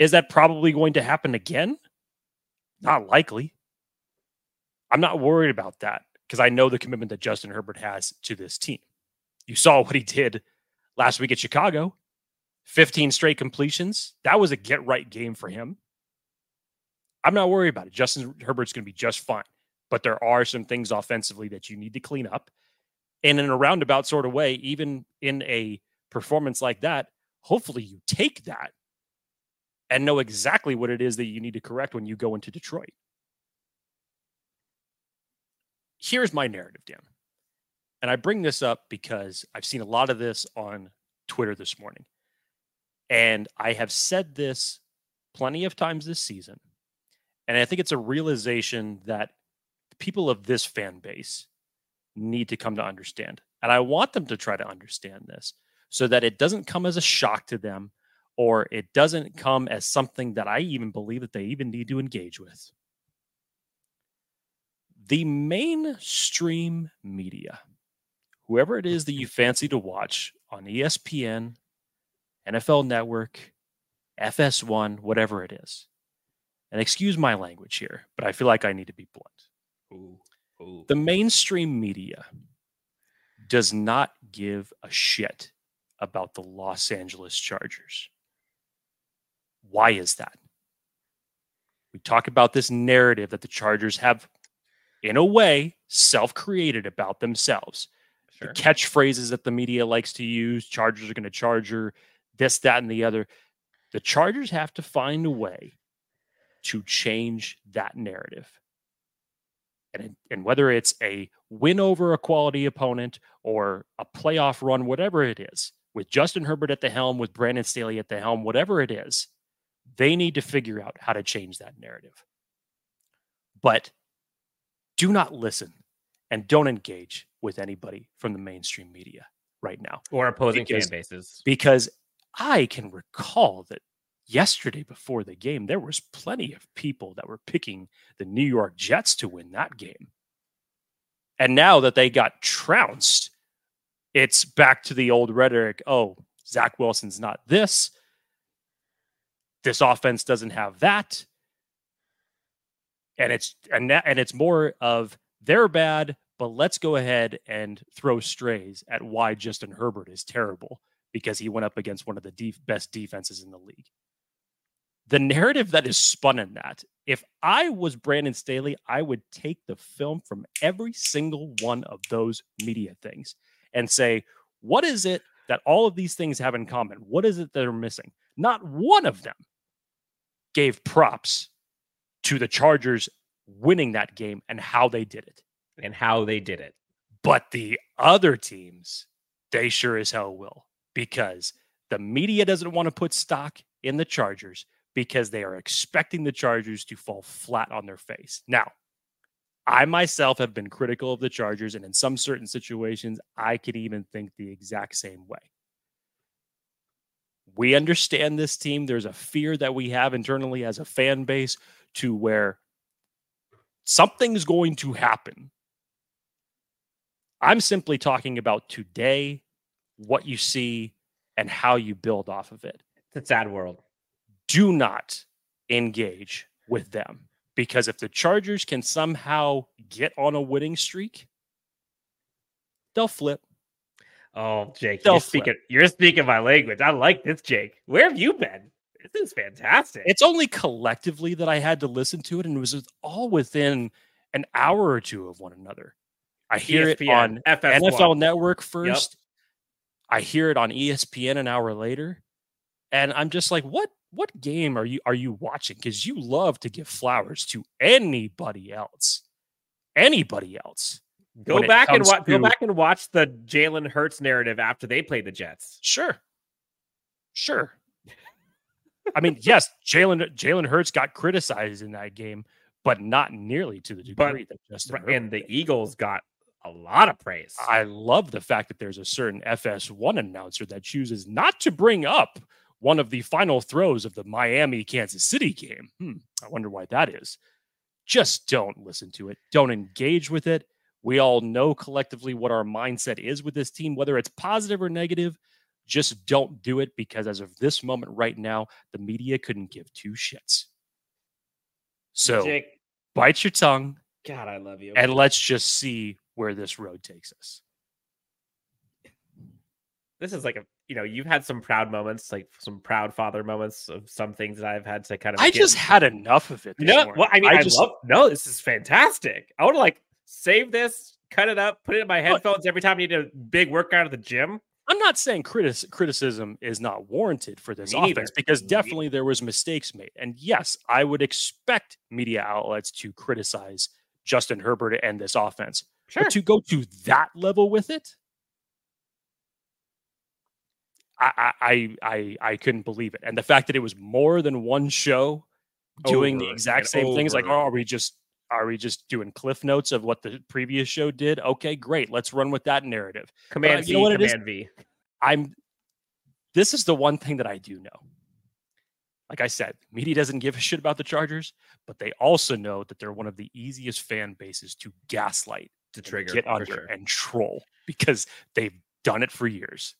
Speaker 2: Is that probably going to happen again? Not likely. I'm not worried about that because I know the commitment that Justin Herbert has to this team. You saw what he did last week at Chicago 15 straight completions. That was a get right game for him. I'm not worried about it. Justin Herbert's going to be just fine. But there are some things offensively that you need to clean up. And in a roundabout sort of way, even in a performance like that, hopefully you take that and know exactly what it is that you need to correct when you go into Detroit. Here's my narrative, Dan. And I bring this up because I've seen a lot of this on Twitter this morning. And I have said this plenty of times this season. And I think it's a realization that people of this fan base need to come to understand. And I want them to try to understand this so that it doesn't come as a shock to them or it doesn't come as something that I even believe that they even need to engage with. The mainstream media, whoever it is that you fancy to watch on ESPN, NFL Network, FS1, whatever it is. And excuse my language here, but I feel like I need to be blunt.
Speaker 3: Ooh, ooh.
Speaker 2: The mainstream media does not give a shit about the Los Angeles Chargers. Why is that? We talk about this narrative that the Chargers have, in a way, self created about themselves.
Speaker 3: Sure.
Speaker 2: The catchphrases that the media likes to use Chargers are going to Charger, this, that, and the other. The Chargers have to find a way to change that narrative. And, and whether it's a win over a quality opponent or a playoff run, whatever it is, with Justin Herbert at the helm, with Brandon Staley at the helm, whatever it is, they need to figure out how to change that narrative. But do not listen and don't engage with anybody from the mainstream media right now
Speaker 3: Or opposing
Speaker 2: Because-
Speaker 3: fan bases.
Speaker 2: because I can recall that yesterday before the game there was plenty of people that were picking the New York Jets to win that game. And now that they got trounced, it's back to the old rhetoric, oh, Zach Wilson's not this. This offense doesn't have that. And it's and that, and it's more of they're bad, but let's go ahead and throw strays at why Justin Herbert is terrible because he went up against one of the def- best defenses in the league. the narrative that is spun in that, if I was Brandon Staley, I would take the film from every single one of those media things and say, what is it that all of these things have in common? What is it that are missing? Not one of them gave props to the Chargers winning that game and how they did it.
Speaker 3: And how they did it.
Speaker 2: But the other teams, they sure as hell will because the media doesn't want to put stock in the Chargers because they are expecting the Chargers to fall flat on their face. Now, I myself have been critical of the Chargers, and in some certain situations, I could even think the exact same way. We understand this team. There's a fear that we have internally as a fan base to where something's going to happen. I'm simply talking about today, what you see, and how you build off of it.
Speaker 3: It's a sad world
Speaker 2: do not engage with them because if the Chargers can somehow get on a winning streak, they'll flip.
Speaker 3: Oh, Jake, you're speaking, you're speaking my language. I like this, Jake. Where have you been? This is fantastic.
Speaker 2: It's only collectively that I had to listen to it, and it was all within an hour or two of one another. I hear ESPN, it on FS1. NFL Network first. Yep. I hear it on ESPN an hour later, and I'm just like, what what game are you are you watching? Because you love to give flowers to anybody else, anybody else.
Speaker 3: Go back and wa- to... go back and watch the Jalen Hurts narrative after they played the Jets.
Speaker 2: Sure, sure. I mean, yes, Jalen Jalen Hurts got criticized in that game, but not nearly to the degree
Speaker 3: but,
Speaker 2: that Justin.
Speaker 3: And the Eagles got a lot of praise.
Speaker 2: I love the fact that there's a certain FS1 announcer that chooses not to bring up one of the final throws of the Miami Kansas City game. Hmm, I wonder why that is. Just don't listen to it. Don't engage with it. We all know collectively what our mindset is with this team, whether it's positive or negative. Just don't do it because, as of this moment right now, the media couldn't give two shits. So Jake, bite your tongue.
Speaker 3: God, I love you.
Speaker 2: And let's just see where this road takes us.
Speaker 3: This is like a you know, you've had some proud moments, like some proud father moments of some things that I've had to kind of.
Speaker 2: I just had enough of it.
Speaker 3: no, well, I mean, I, I just, love. No, this is fantastic. I would like save this, cut it up, put it in my headphones every time I need a big workout at the gym.
Speaker 2: I'm not saying critis- criticism is not warranted for this Me offense either. because definitely there was mistakes made, and yes, I would expect media outlets to criticize Justin Herbert and this offense, sure. but to go to that level with it, I, I I I couldn't believe it, and the fact that it was more than one show doing over the exact same over. things. Like, oh, are we just are we just doing cliff notes of what the previous show did? Okay, great. Let's run with that narrative.
Speaker 3: Command V, you know Command V.
Speaker 2: I'm. This is the one thing that I do know. Like I said, media doesn't give a shit about the Chargers, but they also know that they're one of the easiest fan bases to gaslight,
Speaker 3: to trigger,
Speaker 2: get under, sure. and troll because they've done it for years.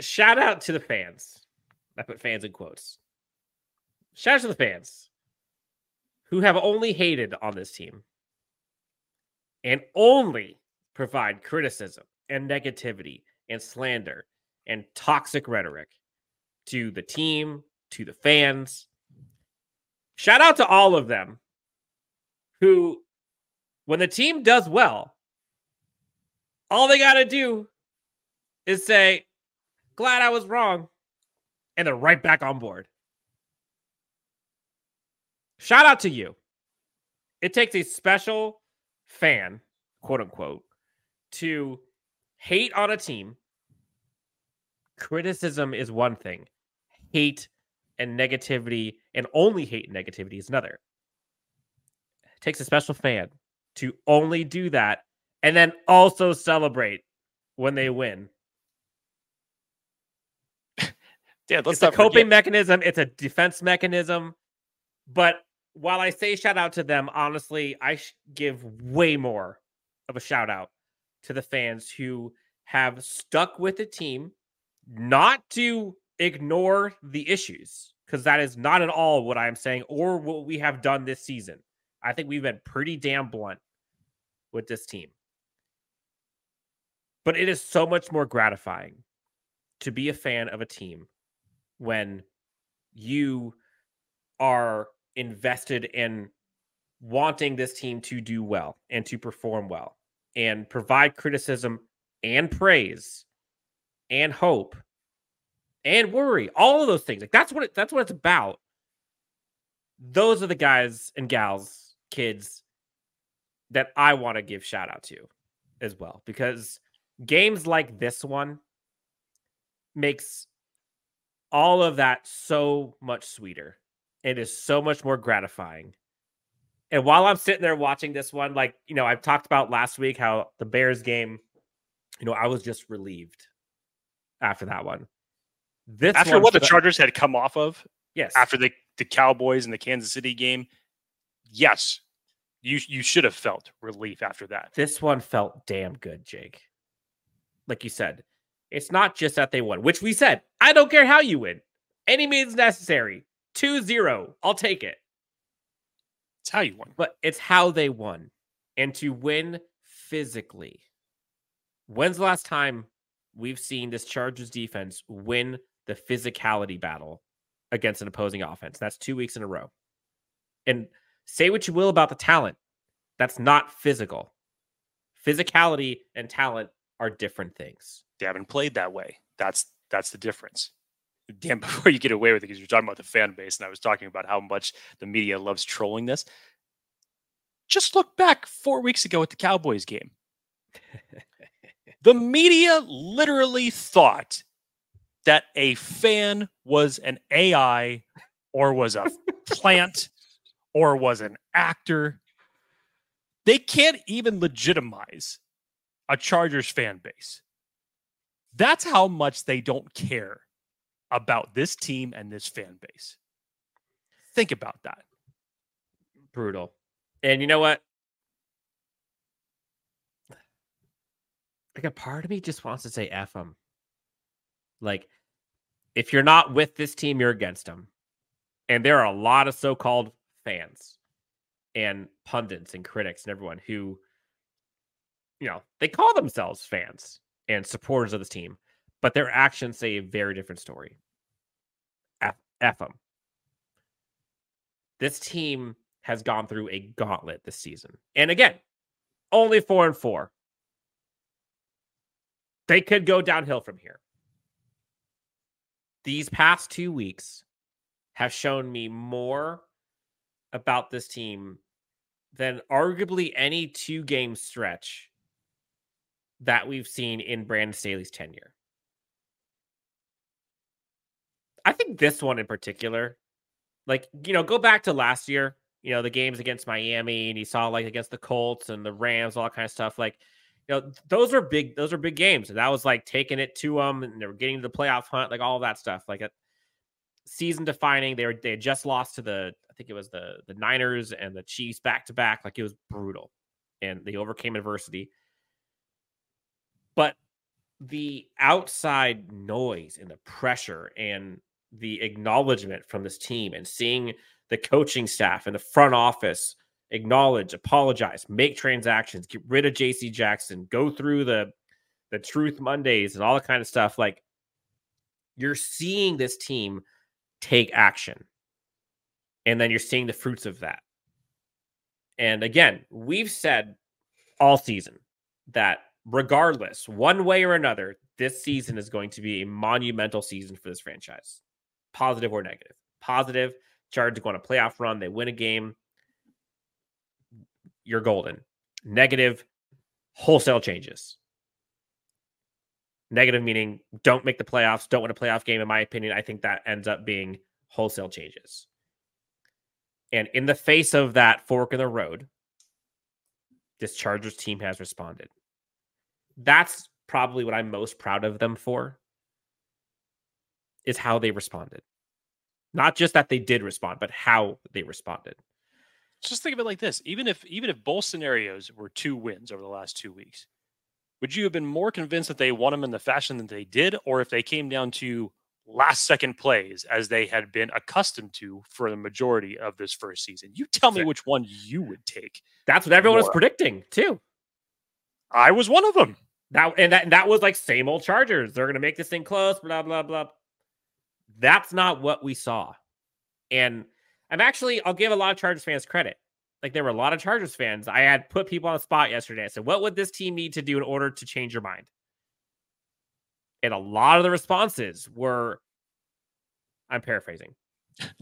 Speaker 3: shout out to the fans. I put fans in quotes. Shout out to the fans who have only hated on this team and only provide criticism and negativity and slander and toxic rhetoric to the team, to the fans. Shout out to all of them who, when the team does well, all they got to do is say, Glad I was wrong. And they're right back on board. Shout out to you. It takes a special fan, quote unquote, to hate on a team. Criticism is one thing, hate and negativity, and only hate and negativity is another. It takes a special fan to only do that and then also celebrate when they win yeah, it's a coping forget. mechanism. It's a defense mechanism. But while I say shout out to them, honestly, I give way more of a shout out to the fans who have stuck with the team, not to ignore the issues, because that is not at all what I'm saying or what we have done this season. I think we've been pretty damn blunt with this team. But it is so much more gratifying to be a fan of a team when you are invested in wanting this team to do well and to perform well and provide criticism and praise and hope and worry all of those things. Like that's what it, that's what it's about. Those are the guys and gals kids that i want to give shout out to as well because games like this one makes all of that so much sweeter it is so much more gratifying and while i'm sitting there watching this one like you know i've talked about last week how the bears game you know i was just relieved after that one this
Speaker 2: After what the Chargers had come off of
Speaker 3: yes
Speaker 2: after the, the Cowboys and the Kansas City game, yes, you you should have felt relief after that.
Speaker 3: this one felt damn good, Jake. Like you said, it's not just that they won, which we said, I don't care how you win. Any means necessary. 2 0. I'll take it.
Speaker 2: It's how you won.
Speaker 3: But it's how they won. And to win physically. When's the last time we've seen this Chargers defense win the physicality battle against an opposing offense? That's two weeks in a row. And say what you will about the talent, that's not physical. Physicality and talent are different things.
Speaker 2: They haven't played that way. That's that's the difference. Dan, before you get away with it, because you're talking about the fan base, and I was talking about how much the media loves trolling this. Just look back four weeks ago at the Cowboys game. the media literally thought that a fan was an AI or was a plant or was an actor. They can't even legitimize a Chargers fan base. That's how much they don't care about this team and this fan base. Think about that.
Speaker 3: Brutal. And you know what? Like a part of me just wants to say F them. Like, if you're not with this team, you're against them. And there are a lot of so called fans and pundits and critics and everyone who, you know, they call themselves fans and supporters of this team, but their actions say a very different story. F, F them. This team has gone through a gauntlet this season. And again, only four and four. They could go downhill from here. These past two weeks have shown me more about this team than arguably any two game stretch that we've seen in Brandon Staley's tenure. I think this one in particular, like, you know, go back to last year, you know, the games against Miami and you saw like against the Colts and the Rams, all that kind of stuff. Like, you know, those are big, those are big games. And that was like taking it to them and they were getting to the playoff hunt, like all that stuff. Like a season defining. They were they had just lost to the, I think it was the the Niners and the Chiefs back to back. Like it was brutal. And they overcame adversity. But the outside noise and the pressure and the acknowledgement from this team and seeing the coaching staff and the front office acknowledge, apologize, make transactions, get rid of JC Jackson, go through the the truth Mondays and all that kind of stuff. Like you're seeing this team take action. And then you're seeing the fruits of that. And again, we've said all season that regardless, one way or another, this season is going to be a monumental season for this franchise, positive or negative. Positive, Chargers go on a playoff run, they win a game, you're golden. Negative, wholesale changes. Negative meaning don't make the playoffs, don't win a playoff game. In my opinion, I think that ends up being wholesale changes. And in the face of that fork in the road, this Chargers team has responded. That's probably what I'm most proud of them for is how they responded. Not just that they did respond, but how they responded.
Speaker 2: Just think of it like this: even if even if both scenarios were two wins over the last two weeks, would you have been more convinced that they won them in the fashion that they did, or if they came down to last second plays as they had been accustomed to for the majority of this first season? You tell me which one you would take.
Speaker 3: That's what everyone was
Speaker 2: uh,
Speaker 3: predicting too.
Speaker 2: I was one of them.
Speaker 3: That and that and that was like same old Chargers. They're gonna make this thing close, blah blah blah. That's not what we saw. And I'm actually, I'll give a lot of Chargers fans credit. Like there were a lot of Chargers fans. I had put people on the spot yesterday. I said, what would this team need to do in order to change your mind? And a lot of the responses were, I'm paraphrasing.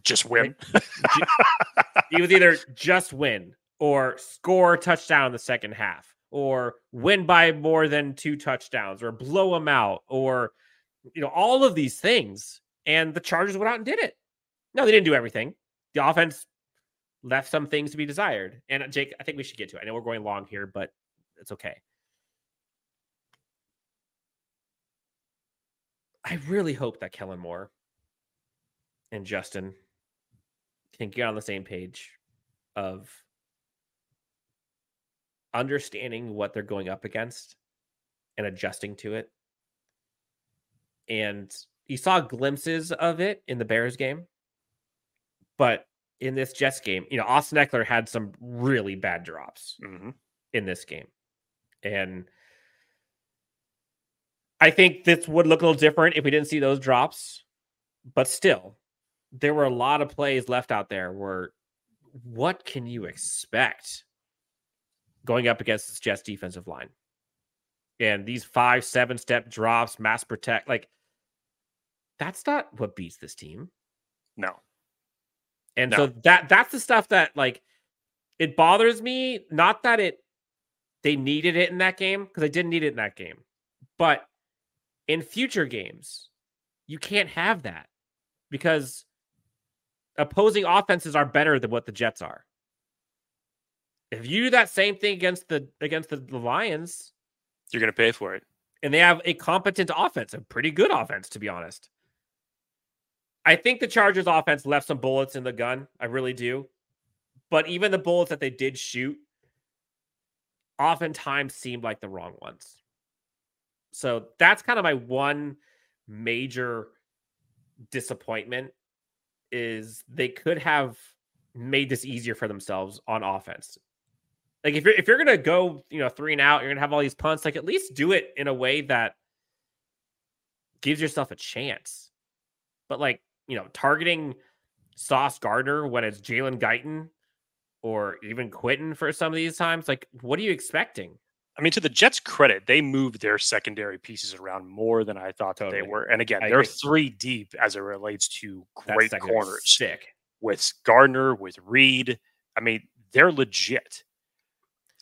Speaker 2: Just win.
Speaker 3: it was either just win or score a touchdown in the second half or win by more than two touchdowns or blow them out or you know all of these things and the chargers went out and did it. No they didn't do everything. The offense left some things to be desired. And uh, jake i think we should get to it. I know we're going long here but it's okay. I really hope that kellen moore and justin can get on the same page of understanding what they're going up against and adjusting to it. And you saw glimpses of it in the Bears game. But in this Jets game, you know, Austin Ekeler had some really bad drops mm-hmm. in this game. And I think this would look a little different if we didn't see those drops. But still, there were a lot of plays left out there where what can you expect going up against this Jets defensive line. And these five, seven step drops, mass protect, like that's not what beats this team.
Speaker 2: No.
Speaker 3: And no. so that that's the stuff that like it bothers me. Not that it they needed it in that game, because they didn't need it in that game. But in future games, you can't have that because opposing offenses are better than what the Jets are. If you do that same thing against the against the, the Lions,
Speaker 2: you're going to pay for it.
Speaker 3: And they have a competent offense, a pretty good offense, to be honest. I think the Chargers offense left some bullets in the gun. I really do. But even the bullets that they did shoot oftentimes seemed like the wrong ones. So that's kind of my one major disappointment is they could have made this easier for themselves on offense. Like if you're if you're gonna go, you know, three and out, you're gonna have all these punts. Like at least do it in a way that gives yourself a chance. But like you know, targeting Sauce Gardner when it's Jalen Guyton or even Quentin for some of these times, like what are you expecting?
Speaker 2: I mean, to the Jets' credit, they moved their secondary pieces around more than I thought totally. they were. And again, I they're agree. three deep as it relates to great corners.
Speaker 3: Sick.
Speaker 2: With Gardner, with Reed. I mean, they're legit.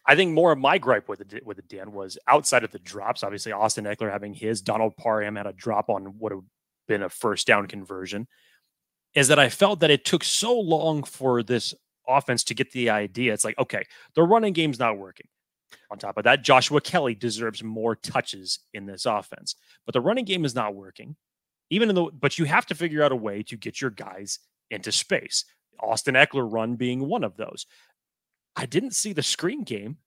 Speaker 2: I think more of my gripe with it with it, Dan, was outside of the drops. Obviously, Austin Ekeler having his, Donald Parham had a drop on what been a first down conversion. Is that I felt that it took so long for this offense to get the idea. It's like, okay, the running game's not working. On top of that, Joshua Kelley deserves more touches in this offense, but the running game is not working. Even in the, but you have to figure out a way to get your guys into space. Austin Ekeler run being one of those. I didn't see the screen game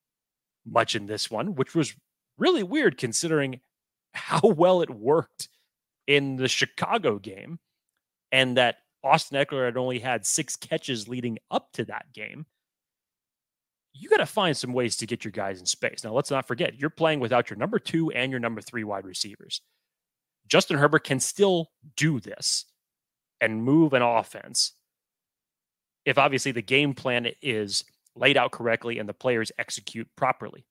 Speaker 2: much in this one, which was really weird considering how well it worked in the Chicago game and that Austin Ekeler had only had six catches leading up to that game. You got to find some ways to get your guys in space. Now, let's not forget, you're playing without your number two and your number three wide receivers. Justin Herbert can still do this and move an offense if obviously the game plan is laid out correctly and the players execute properly.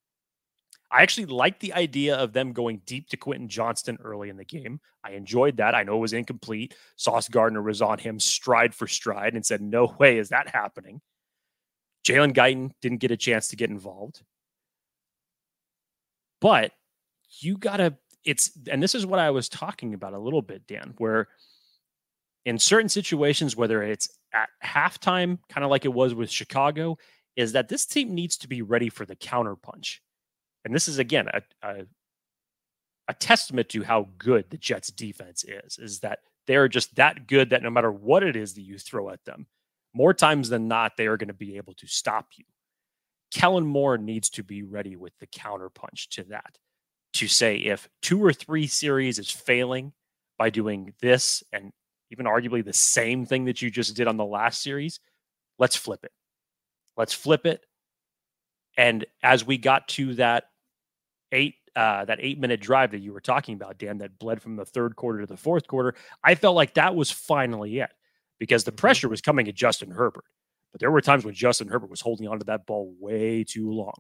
Speaker 2: I actually liked the idea of them going deep to Quentin Johnston early in the game. I enjoyed that. I know it was incomplete. Sauce Gardner was on him stride for stride and said, No way is that happening. Jalen Guyton didn't get a chance to get involved. But you got to, it's, and this is what I was talking about a little bit, Dan, where in certain situations, whether it's at halftime, kind of like it was with Chicago, is that this team needs to be ready for the counterpunch. And this is again a, a, a testament to how good the Jets defense is, is that they're just that good that no matter what it is that you throw at them, more times than not, they are going to be able to stop you. Kellen Moore needs to be ready with the counterpunch to that. To say if two or three series is failing by doing this and even arguably the same thing that you just did on the last series, let's flip it. Let's flip it. And as we got to that eight uh, that eight minute drive that you were talking about, Dan, that bled from the third quarter to the fourth quarter, I felt like that was finally it because the
Speaker 3: Mhm.
Speaker 2: pressure was coming at Justin Herbert. But there were times when Justin Herbert was holding onto that ball way too long.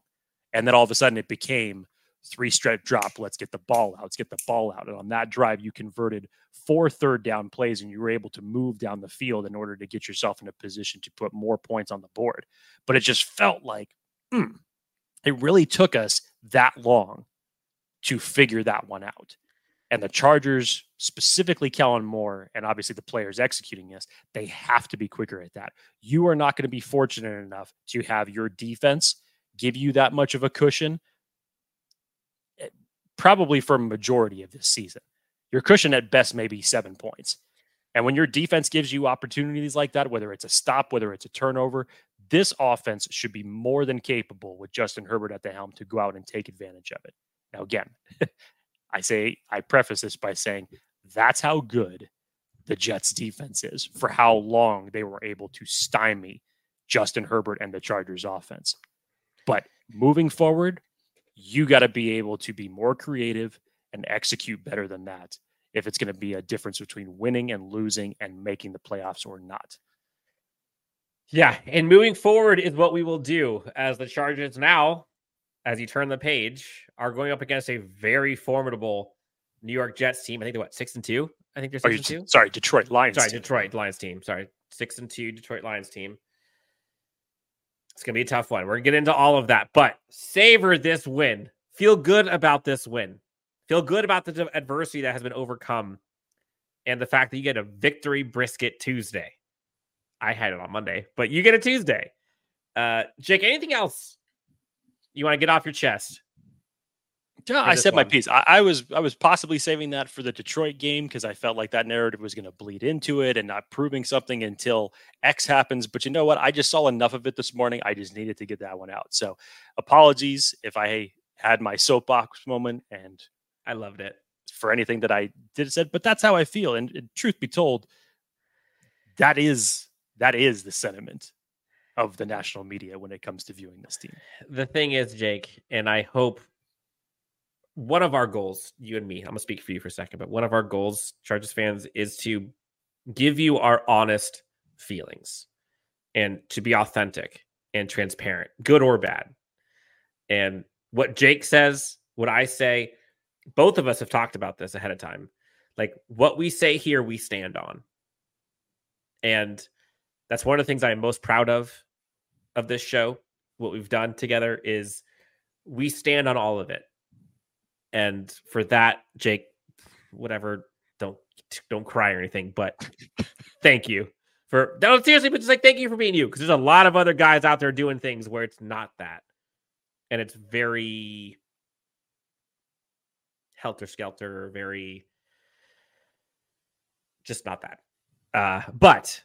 Speaker 2: And then all of a sudden it became three straight drop. Let's get the ball out. Let's get the ball out. And on that drive, you converted four third down plays and you were able to move down the field in order to get yourself in a position to put more points on the board. But it just felt like hmm, it really took us that long to figure that one out. And the Chargers, specifically Kellen Moore, and obviously the players executing this, they have to be quicker at that. You are not going to be fortunate enough to have your defense give you that much of a cushion, eh, probably for a majority of this season. Your cushion at best may be seven points. And when your defense gives you opportunities like that, whether it's a stop, whether it's a turnover, this offense should be more than capable with Justin Herbert at the helm to go out and take advantage of it. Now, again, I say, I preface this by saying that's how good the Jets defense is for how long they were able to stymie Justin Herbert and the Chargers offense. But moving forward, you got to be able to be more creative and execute better than that if it's going to be a difference between winning and losing and making the playoffs or not.
Speaker 3: Yeah, and moving forward is what we will do as the Chargers now, as you turn the page, are going up against a very formidable New York Jets team. I think they're what six and two. I think they're six
Speaker 2: you-
Speaker 3: and two.
Speaker 2: sorry, Detroit Lions.
Speaker 3: Sorry,
Speaker 2: team.
Speaker 3: Detroit Lions team. Sorry, six and two Detroit Lions team. It's gonna be a tough one. We're gonna get into all of that, but savor this win. Feel good about this win. Feel good about the adversity that has been overcome, and the fact that you get a victory brisket Tuesday. I had it on Monday, but you get a Tuesday. Uh, Jake, anything else you want to get off your chest?
Speaker 2: Yeah, I said my piece. I, I was I was possibly saving that for the Detroit game because I felt like that narrative was going to bleed into it and not proving something until X happens. But you know what? I just saw enough of it this morning. I just needed to get that one out. So apologies if I had my soapbox moment and
Speaker 3: I loved it.
Speaker 2: for anything that I did said, but that's how I feel. And, and truth be told, that is that is the sentiment of the national media when it comes to viewing this team.
Speaker 3: the thing is, Jake, and I hope one of our goals, you and me, I'm gonna speak for you for a second, but one of our goals, Chargers fans, is to give you our honest feelings and to be authentic and transparent, good or bad. And what Jake says, what I say, both of us have talked about this ahead of time. Like what we say here, we stand on. And that's one of the things I'm most proud of of this show. What we've done together is we stand on all of it. And for that, Jake, whatever, don't don't cry or anything, but thank you for no seriously, but just like thank you for being you because there's a lot of other guys out there doing things where it's not that, and it's very helter skelter, very just not that. Uh, but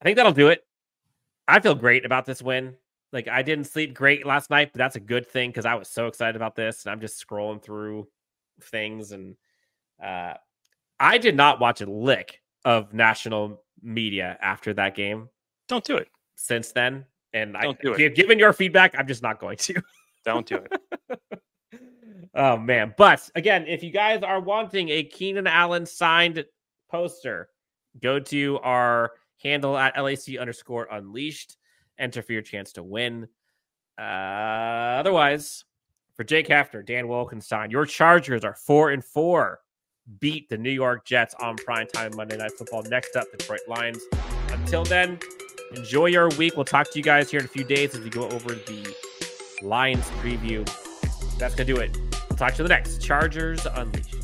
Speaker 3: I think that'll do it. I feel great about this win. Like I didn't sleep great last night, but that's a good thing because I was so excited about this, and I'm just scrolling through things, and uh, I did not watch a lick of national media after that game
Speaker 2: Don't do it.
Speaker 3: since then. And I,
Speaker 2: Don't do it.
Speaker 3: given your feedback, I'm just not going to.
Speaker 2: Don't do it.
Speaker 3: oh man! But again, if you guys are wanting a Keenan Allen signed poster, go to our handle at LAC underscore unleashed. Enter for your chance to win. Uh, otherwise, for Jake Hefner, Dan Wolkenstein, your Chargers are four and four. Beat the New York Jets on primetime Monday Night Football. Next up, Detroit Lions. Until then, enjoy your week. We'll talk to you guys here in a few days as we go over the Lions preview. That's going to do it. We'll talk to you the next Chargers Unleashed.